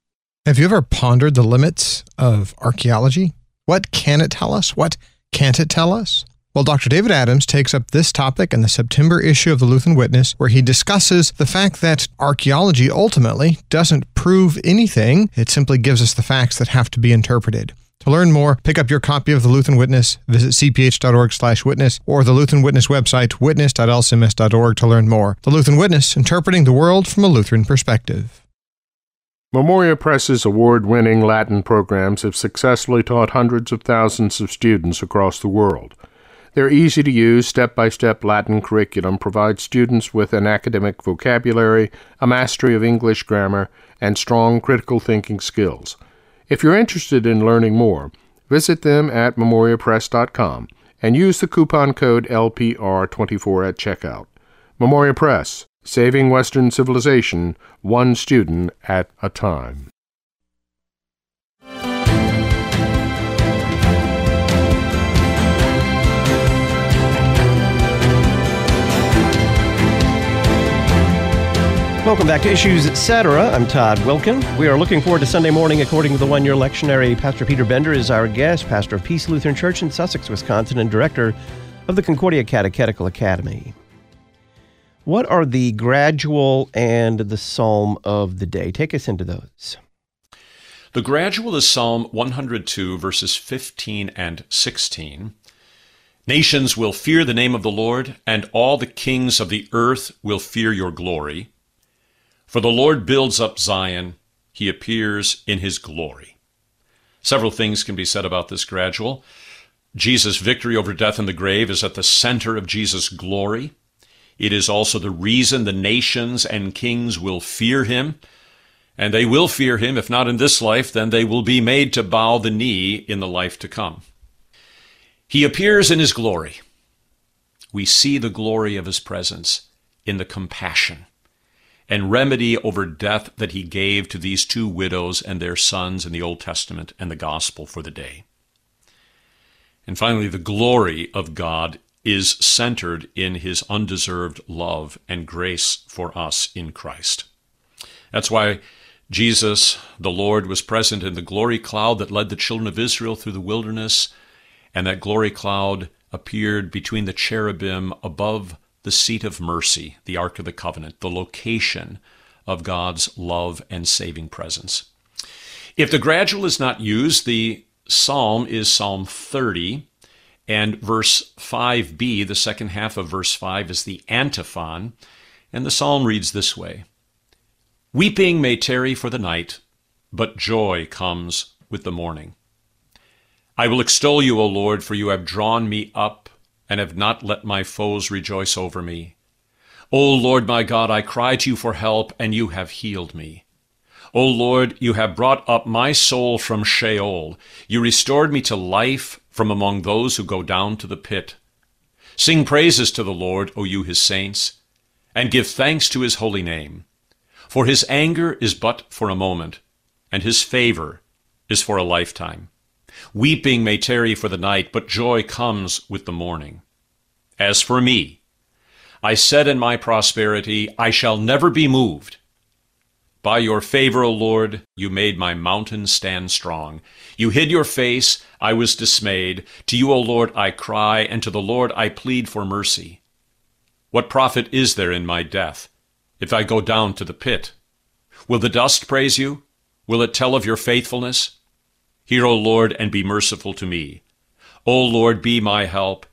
Have you ever pondered the limits of archaeology? What can it tell us? What can't it tell us? Well, Dr. David Adams takes up this topic in the September issue of the Lutheran Witness, where he discusses the fact that archaeology ultimately doesn't prove anything. It simply gives us the facts that have to be interpreted. To learn more, pick up your copy of the Lutheran Witness, visit cph.org slash witness or the Lutheran Witness website witness.lcms.org to learn more. The Lutheran Witness, interpreting the world from a Lutheran perspective. Memoria Press's award winning Latin programs have successfully taught hundreds of thousands of students across the world. Their easy to use, step by step Latin curriculum provides students with an academic vocabulary, a mastery of English grammar, and strong critical thinking skills. If you're interested in learning more, visit them at memoriapress.com and use the coupon code LPR24 at checkout. Memoria Press, saving Western civilization one student at a time. Welcome back to Issues Etc. I'm Todd Wilken. We are looking forward to Sunday morning according to the one year lectionary. Pastor Peter Bender is our guest, pastor of Peace Lutheran Church in Sussex, Wisconsin, and director of the Concordia Catechetical Academy. What are the gradual and the psalm of the day? Take us into those. The gradual is Psalm 102, verses 15 and 16. Nations will fear the name of the Lord, and all the kings of the earth will fear your glory. For the Lord builds up Zion, he appears in his glory. Several things can be said about this gradual. Jesus' victory over death and the grave is at the center of Jesus' glory. It is also the reason the nations and kings will fear him. And they will fear him, if not in this life, then they will be made to bow the knee in the life to come. He appears in his glory. We see the glory of his presence in the compassion and remedy over death that he gave to these two widows and their sons in the Old Testament and the gospel for the day. And finally, the glory of God is centered in his undeserved love and grace for us in Christ. That's why Jesus, the Lord, was present in the glory cloud that led the children of Israel through the wilderness, and that glory cloud appeared between the cherubim above the seat of mercy, the Ark of the Covenant, the location of God's love and saving presence. If the gradual is not used, the psalm is Psalm 30, and verse 5b, the second half of verse 5, is the antiphon, and the psalm reads this way Weeping may tarry for the night, but joy comes with the morning. I will extol you, O Lord, for you have drawn me up and have not let my foes rejoice over me. O Lord my God, I cry to you for help, and you have healed me. O Lord, you have brought up my soul from Sheol. You restored me to life from among those who go down to the pit. Sing praises to the Lord, O you his saints, and give thanks to his holy name. For his anger is but for a moment, and his favor is for a lifetime. Weeping may tarry for the night, but joy comes with the morning. As for me, I said in my prosperity, I shall never be moved. By your favor, O Lord, you made my mountain stand strong. You hid your face, I was dismayed. To you, O Lord, I cry, and to the Lord I plead for mercy. What profit is there in my death? if I go down to the pit? Will the dust praise you? Will it tell of your faithfulness? Hear, O Lord, and be merciful to me. O Lord, be my help.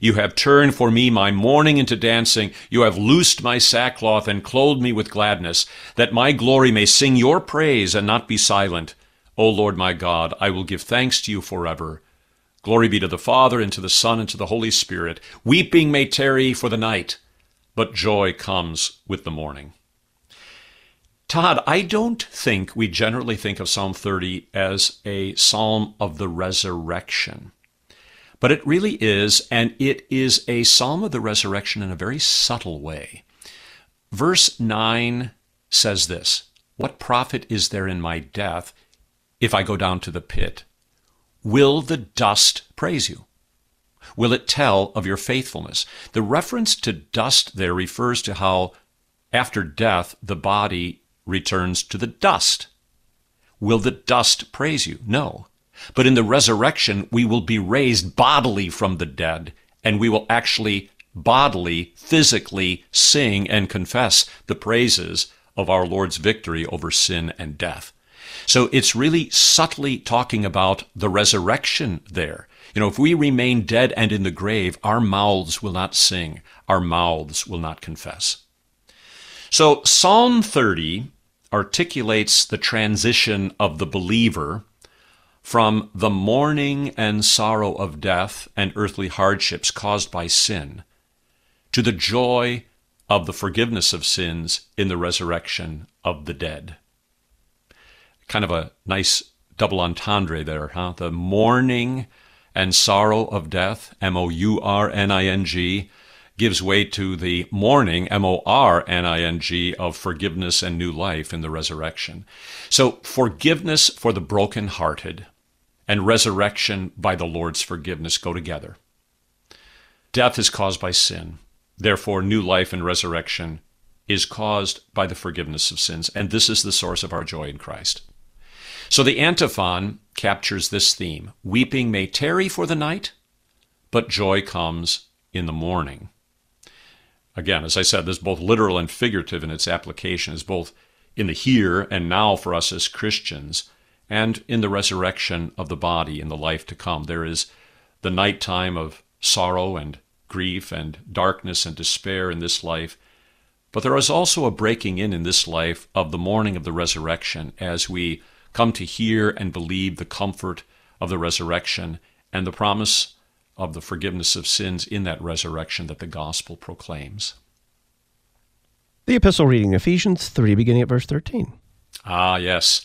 You have turned for me my mourning into dancing. You have loosed my sackcloth and clothed me with gladness, that my glory may sing your praise and not be silent. O Lord my God, I will give thanks to you forever. Glory be to the Father, and to the Son, and to the Holy Spirit. Weeping may tarry for the night but joy comes with the morning. Todd, I don't think we generally think of Psalm 30 as a psalm of the resurrection. But it really is, and it is a psalm of the resurrection in a very subtle way. Verse 9 says this What profit is there in my death if I go down to the pit? Will the dust praise you? will it tell of your faithfulness? The reference to dust there refers to how after death the body returns to the dust. Will the dust praise you? No. But in the resurrection, we will be raised bodily from the dead, and we will actually bodily, physically sing and confess the praises of our Lord's victory over sin and death. So it's really subtly talking about the resurrection there. You know, if we remain dead and in the grave, our mouths will not sing, our mouths will not confess. So Psalm 30 articulates the transition of the believer from the mourning and sorrow of death and earthly hardships caused by sin to the joy of the forgiveness of sins in the resurrection of the dead. Kind of a nice double entendre there, huh? The mourning and sorrow of death, M O U R N I N G, gives way to the mourning, M O R N I N G, of forgiveness and new life in the resurrection. So, forgiveness for the brokenhearted and resurrection by the Lord's forgiveness go together. Death is caused by sin. Therefore, new life and resurrection is caused by the forgiveness of sins. And this is the source of our joy in Christ. So the antiphon captures this theme Weeping may tarry for the night, but joy comes in the morning. Again, as I said, this is both literal and figurative in its application, is both in the here and now for us as Christians, and in the resurrection of the body in the life to come. There is the night time of sorrow and grief and darkness and despair in this life. But there is also a breaking in in this life of the morning of the resurrection as we come to hear and believe the comfort of the resurrection and the promise of the forgiveness of sins in that resurrection that the gospel proclaims. The epistle reading, Ephesians 3, beginning at verse 13. Ah, yes.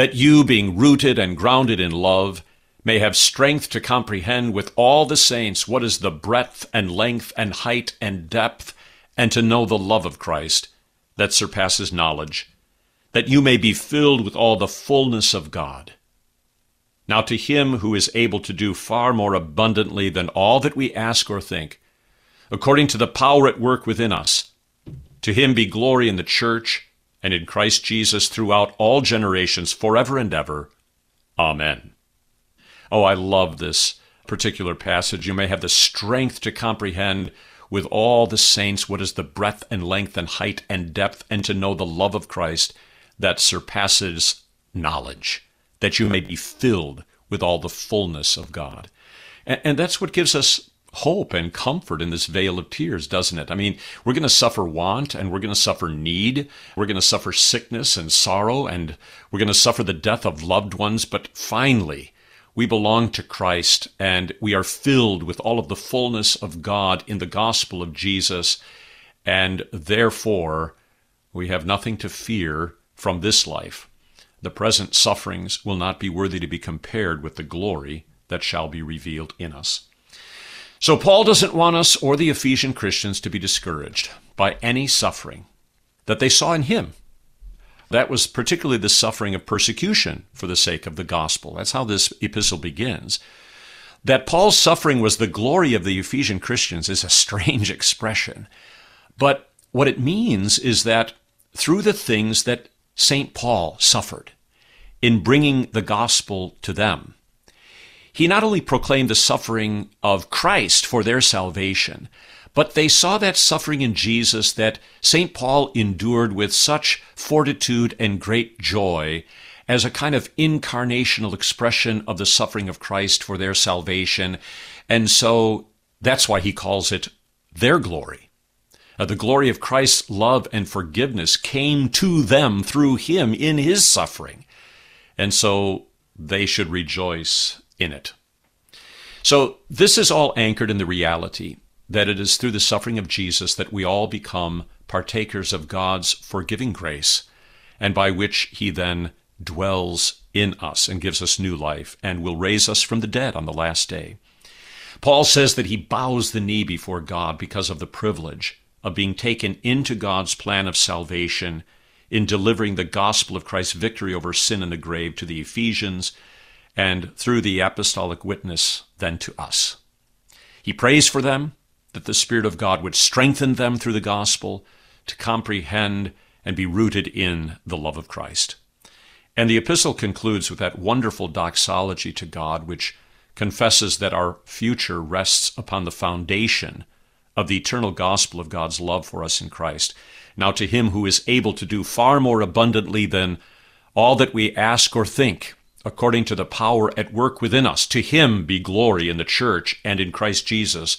that you, being rooted and grounded in love, may have strength to comprehend with all the saints what is the breadth and length and height and depth, and to know the love of Christ that surpasses knowledge that you may be filled with all the fullness of God. Now to him who is able to do far more abundantly than all that we ask or think, according to the power at work within us, to him be glory in the church and in Christ Jesus throughout all generations, forever and ever. Amen. Oh, I love this particular passage. You may have the strength to comprehend with all the saints what is the breadth and length and height and depth, and to know the love of Christ that surpasses knowledge, that you may be filled with all the fullness of God. And, that's what gives us hope and comfort in this vale of tears, doesn't it? I mean, we're going to suffer want and we're going to suffer need. We're going to suffer sickness and sorrow and we're going to suffer the death of loved ones. But finally, we belong to Christ and we are filled with all of the fullness of God in the gospel of Jesus. And therefore, we have nothing to fear from this life. The present sufferings will not be worthy to be compared with the glory that shall be revealed in us. So, Paul doesn't want us or the Ephesian Christians to be discouraged by any suffering that they saw in him. That was particularly the suffering of persecution for the sake of the gospel. That's how this epistle begins. That Paul's suffering was the glory of the Ephesian Christians is a strange expression. But what it means is that through the things that St. Paul suffered in bringing the gospel to them, he not only proclaimed the suffering of Christ for their salvation, but they saw that suffering in Jesus that St. Paul endured with such fortitude and great joy as a kind of incarnational expression of the suffering of Christ for their salvation. And so that's why he calls it their glory. Uh, the glory of Christ's love and forgiveness came to them through him in his suffering. And so they should rejoice in it. So this is all anchored in the reality that it is through the suffering of Jesus that we all become partakers of God's forgiving grace, and by which he then dwells in us and gives us new life and will raise us from the dead on the last day. Paul says that he bows the knee before God because of the privilege of being taken into God's plan of salvation in delivering the gospel of Christ's victory over sin and the grave to the Ephesians and through the apostolic witness then to us. He prays for them that the Spirit of God would strengthen them through the gospel to comprehend and be rooted in the love of Christ. And the epistle concludes with that wonderful doxology to God, which confesses that our future rests upon the foundation of the eternal gospel of God's love for us in Christ. Now, to him who is able to do far more abundantly than all that we ask or think, according to the power at work within us. To him be glory in the church and in Christ Jesus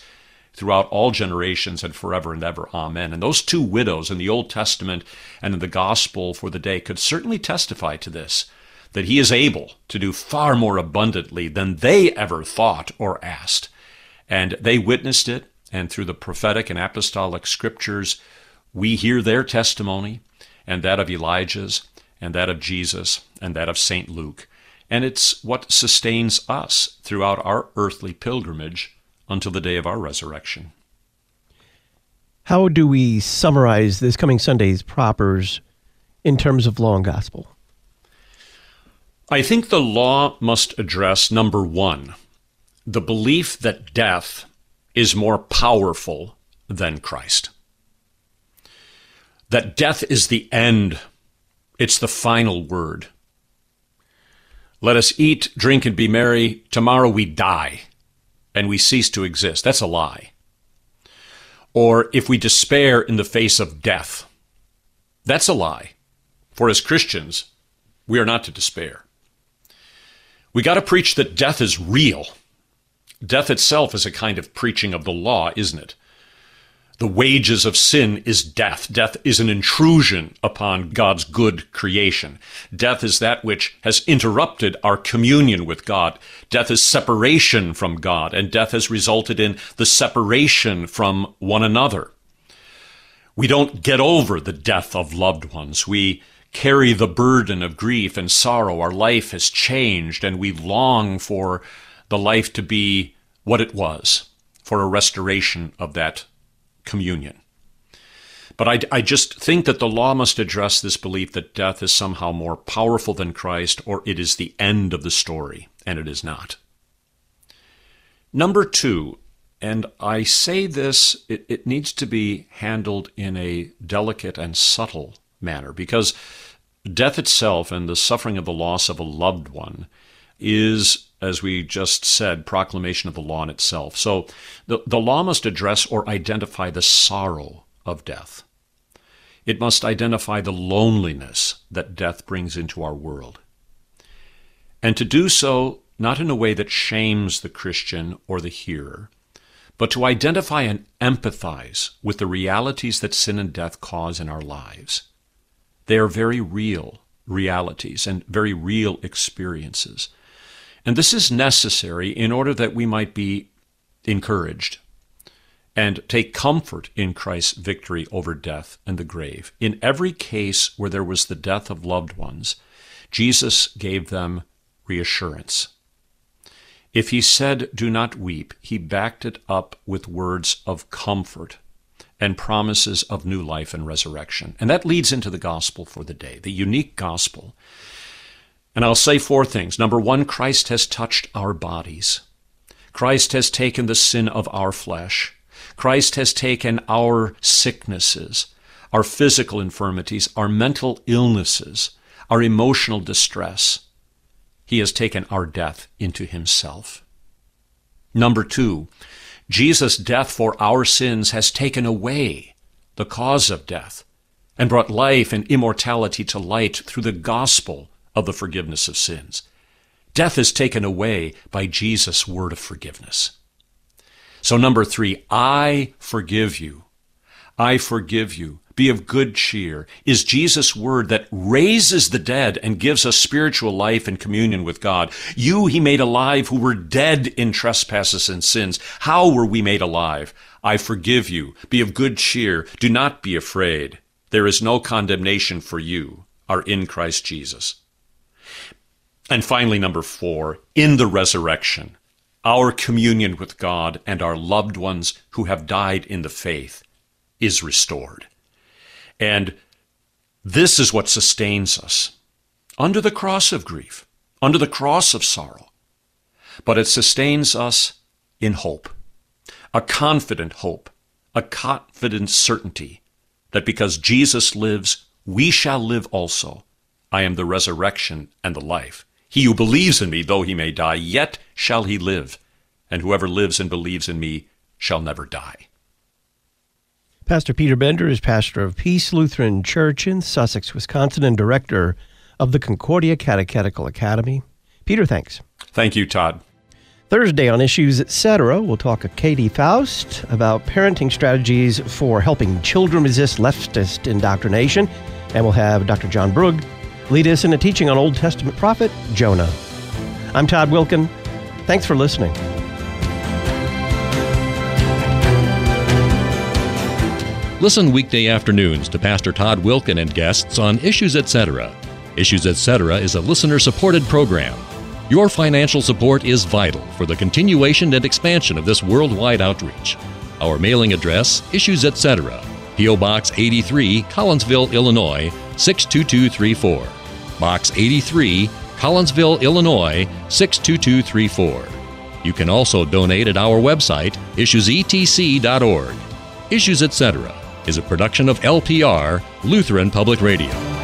throughout all generations and forever and ever. Amen. And those two widows in the Old Testament and in the gospel for the day could certainly testify to this that he is able to do far more abundantly than they ever thought or asked. And they witnessed it, and through the prophetic and apostolic scriptures, we hear their testimony and that of Elijah's and that of Jesus and that of St. Luke and it's what sustains us throughout our earthly pilgrimage until the day of our resurrection. How do we summarize this coming Sunday's propers in terms of law and gospel? I think the law must address number one, the belief that death is more powerful than Christ. That death is the end, it's the final word. Let us eat, drink, and be merry. Tomorrow we die and we cease to exist. That's a lie. Or if we despair in the face of death, that's a lie. For as Christians, we are not to despair. We got to preach that death is real. Death itself is a kind of preaching of the law, isn't it? The wages of sin is death. Death is an intrusion upon God's good creation. Death is that which has interrupted our communion with God. Death is separation from God, and death has resulted in the separation from one another. We don't get over the death of loved ones. We carry the burden of grief and sorrow. Our life has changed, and we long for the life to be what it was, for a restoration of that communion. But I, I just think that the law must address this belief that death is somehow more powerful than Christ or it is the end of the story, and it is not. Number two, and I say this, it, it needs to be handled in a delicate and subtle manner because death itself and the suffering of the loss of a loved one is, as we just said, proclamation of the law in itself. So the, the law must address or identify the sorrow of death. It must identify the loneliness that death brings into our world. And to do so, not in a way that shames the Christian or the hearer, but to identify and empathize with the realities that sin and death cause in our lives. They are very real realities and very real experiences. And this is necessary in order that we might be encouraged and take comfort in Christ's victory over death and the grave. In every case where there was the death of loved ones, Jesus gave them reassurance. If he said, Do not weep, he backed it up with words of comfort and promises of new life and resurrection. And that leads into the gospel for the day, the unique gospel. And I'll say four things. Number one, Christ has touched our bodies. Christ has taken the sin of our flesh. Christ has taken our sicknesses, our physical infirmities, our mental illnesses, our emotional distress. He has taken our death into himself. Number two, Jesus' death for our sins has taken away the cause of death and brought life and immortality to light through the gospel of the forgiveness of sins. Death is taken away by Jesus' word of forgiveness. So, number three, I forgive you. I forgive you be of good cheer is Jesus' word that raises the dead and gives us spiritual life and communion with God. You he made alive who were dead in trespasses and sins. How were we made alive? I forgive you. Be of good cheer. Do not be afraid. There is no condemnation for you, are in Christ Jesus. And finally, number four, in the resurrection, our communion with God and our loved ones who have died in the faith is restored. And this is what sustains us under the cross of grief, under the cross of sorrow. But it sustains us in hope, a confident hope, a confident certainty that because Jesus lives, we shall live also. I am the resurrection and the life. He who believes in me, though he may die, yet shall he live. And whoever lives and believes in me shall never die. Pastor Peter Bender is pastor of Peace Lutheran Church in Sussex, Wisconsin, and director of the Concordia Catechetical Academy. Peter, thanks. Thank you, Todd. Thursday on Issues Etc., we'll talk to Katy Faust about parenting strategies for helping children resist leftist indoctrination. And we'll have Dr. John Brugh lead us in a teaching on Old Testament prophet Jonah. I'm Todd Wilken. Thanks for listening. Listen weekday afternoons to Pastor Todd Wilken and guests on Issues Etc. Issues Etc. is a listener supported program. Your financial support is vital for the continuation and expansion of this worldwide outreach. Our mailing address, Issues Etc., P.O. Box 83, Collinsville, Illinois 62234. Box 83, Collinsville, Illinois 62234. You can also donate at our website, issuesetc.org. Issues Etc is a production of LPR, Lutheran Public Radio.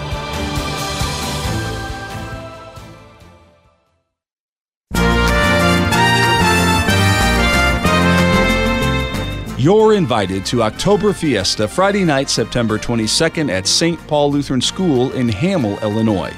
You're invited to October Fiesta Friday night, September 22nd at St. Paul Lutheran School in Hamel, Illinois.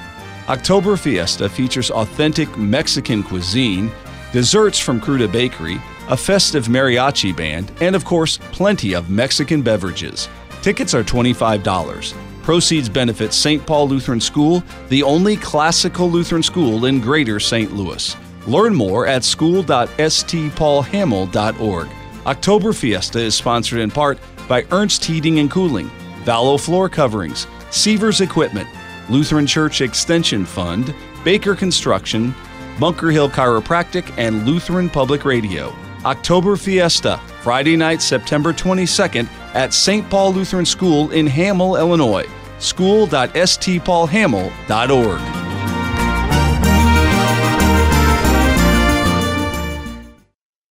October Fiesta features authentic Mexican cuisine, desserts from Cruda Bakery, a festive mariachi band, and of course, plenty of Mexican beverages. Tickets are $25. Proceeds benefit St. Paul Lutheran School, the only classical Lutheran school in greater St. Louis. Learn more at school.stpaulhamel.org. October Fiesta is sponsored in part by Ernst Heating and Cooling, Vallow Floor Coverings, Sievers Equipment, Lutheran Church Extension Fund, Baker Construction, Bunker Hill Chiropractic, and Lutheran Public Radio. October Fiesta, Friday night, September 22nd at St. Paul Lutheran School in Hamel, Illinois. school.stpaulhamel.org.